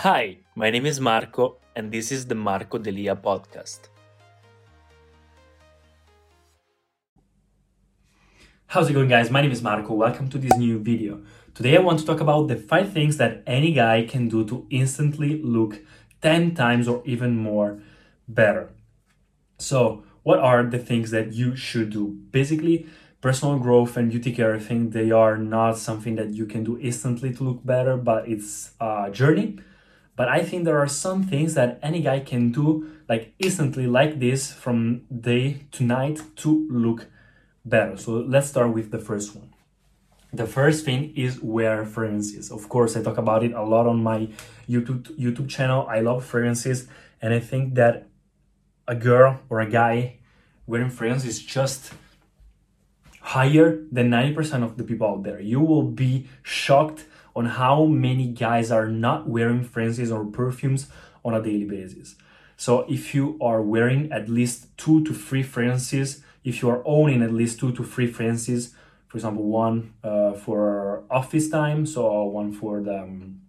Hi, my name is Marco, and this is the Marco Delia podcast. How's it going, guys? My name is Marco. Welcome to this new video. Today, I want to talk about the five things that any guy can do to instantly look 10 times or even more better. So, what are the things that you should do? Basically, personal growth and beauty care, I think they are not something that you can do instantly to look better, but it's a journey. But I think there are some things that any guy can do like instantly, like this, from day to night to look better. So let's start with the first one. The first thing is wear fragrances. Of course, I talk about it a lot on my YouTube YouTube channel. I love fragrances, and I think that a girl or a guy wearing fragrances is just higher than 90% of the people out there. You will be shocked on how many guys are not wearing fragrances or perfumes on a daily basis. So if you are wearing at least two to three fragrances if you are owning at least two to three fragrances, for example, one uh, for office time, so one for the um,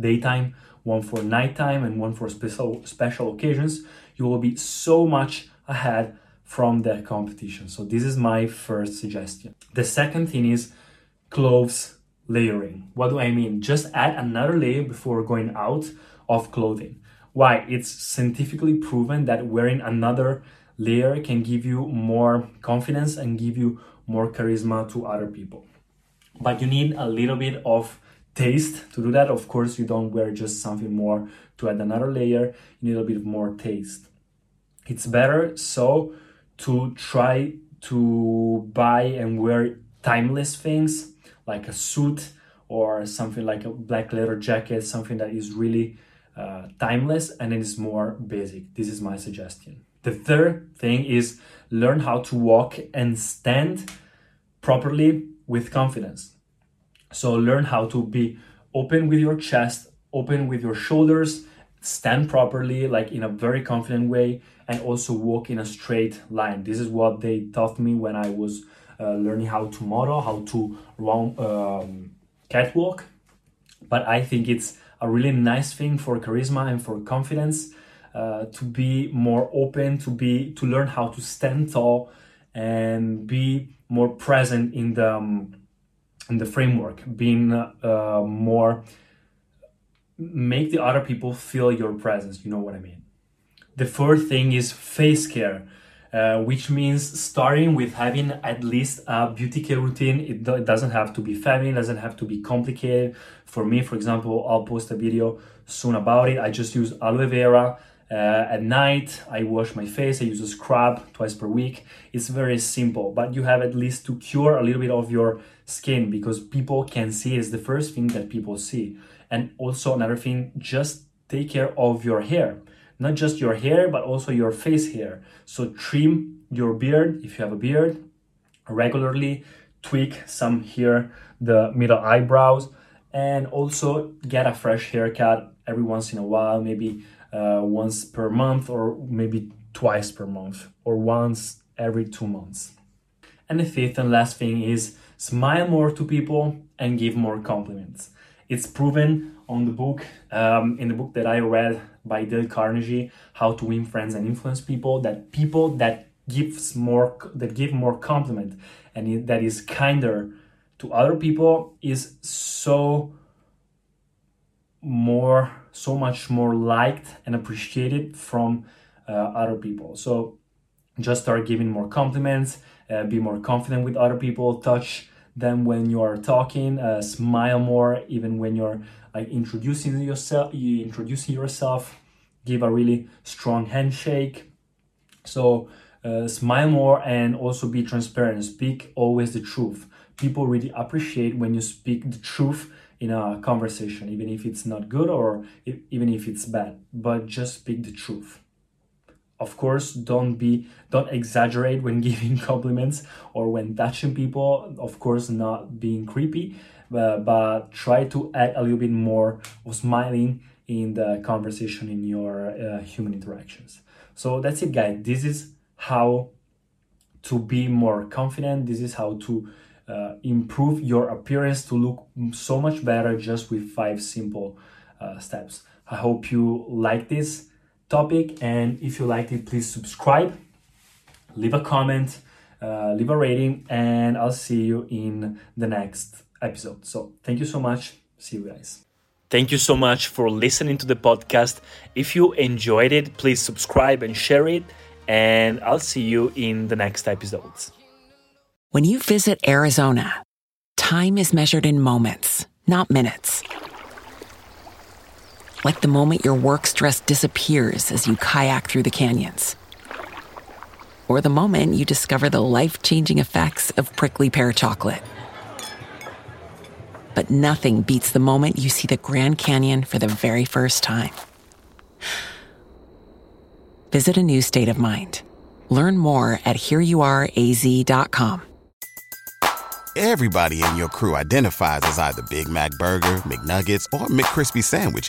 daytime, one for nighttime, and one for special special occasions, you will be so much ahead from the competition. So this is my first suggestion. The second thing is clothes layering. What do I mean? Just add another layer before going out of clothing. Why? It's scientifically proven that wearing another layer can give you more confidence and give you more charisma to other people. But you need a little bit of taste to do that. Of course, you don't wear just something more to add another layer, you need a bit more taste. It's better so to try to buy and wear timeless things like a suit or something like a black leather jacket, something that is really uh, timeless and it is more basic. This is my suggestion. The third thing is learn how to walk and stand properly with confidence. So learn how to be open with your chest, open with your shoulders, stand properly, like in a very confident way, and also walk in a straight line. This is what they taught me when I was learning how to model, how to run um, catwalk. But I think it's a really nice thing for charisma and for confidence uh, to be more open, to be to learn how to stand tall and be more present in the um, in the framework, being uh, more make the other people feel your presence. You know what I mean. The fourth thing is face care. Uh, which means starting with having at least a beauty care routine. It, do, it, doesn't have to be feminine, doesn't have to be complicated. For me, for example, I'll post a video soon about it. I just use aloe vera uh, at night, I wash my face, I use a scrub twice per week. It's very simple, but you have at least to cure a little bit of your skin because people can see it's the first thing that people see. And also, another thing, just take care of your hair. Not just your hair, but also your face hair. So, trim your beard if you have a beard regularly, tweak some here, the middle eyebrows, and also get a fresh haircut every once in a while, maybe uh, once per month or maybe twice per month or once every two months. And the fifth and last thing is smile more to people and give more compliments. It's proven on the book, um, in the book that I read by Dale Carnegie, How to Win Friends and Influence People, that people that gives more that give more compliment and that is kinder to other people is so more so much more liked and appreciated from uh, other people. So just start giving more compliments uh, be more confident with other people touch them when you are talking uh, smile more even when you're like introducing yourself you introducing yourself give a really strong handshake. So uh, smile more and also be transparent. Speak always the truth. People really appreciate when you speak the truth in a conversation, even if it's not good or if, even if it's bad, but just speak the truth. Of course, don't be don't exaggerate when giving compliments or when touching people. Of course, not being creepy, but, but try to add a little bit more of smiling in the conversation in your uh, human interactions. So that's it, guys. This is how to be more confident. This is how to uh, improve your appearance to look so much better just with five simple uh, steps. I hope you like this topic, and if you liked it, please subscribe, leave a comment, uh, leave a rating, and I'll see you in the next episode. So, thank you so much. See you guys. Thank you so much for listening to the podcast. If you enjoyed it, please subscribe and share it, and I'll see you in the next episodes. When you visit Arizona, time is measured in moments, not minutes. Like the moment your work stress disappears as you kayak through the canyons. Or the moment you discover the life changing effects of prickly pear chocolate. But nothing beats the moment you see the Grand Canyon for the very first time. Visit a new state of mind. Learn more at hereyouareaz.com. Everybody in your crew identifies as either Big Mac Burger, McNuggets, or McCrispy Sandwich.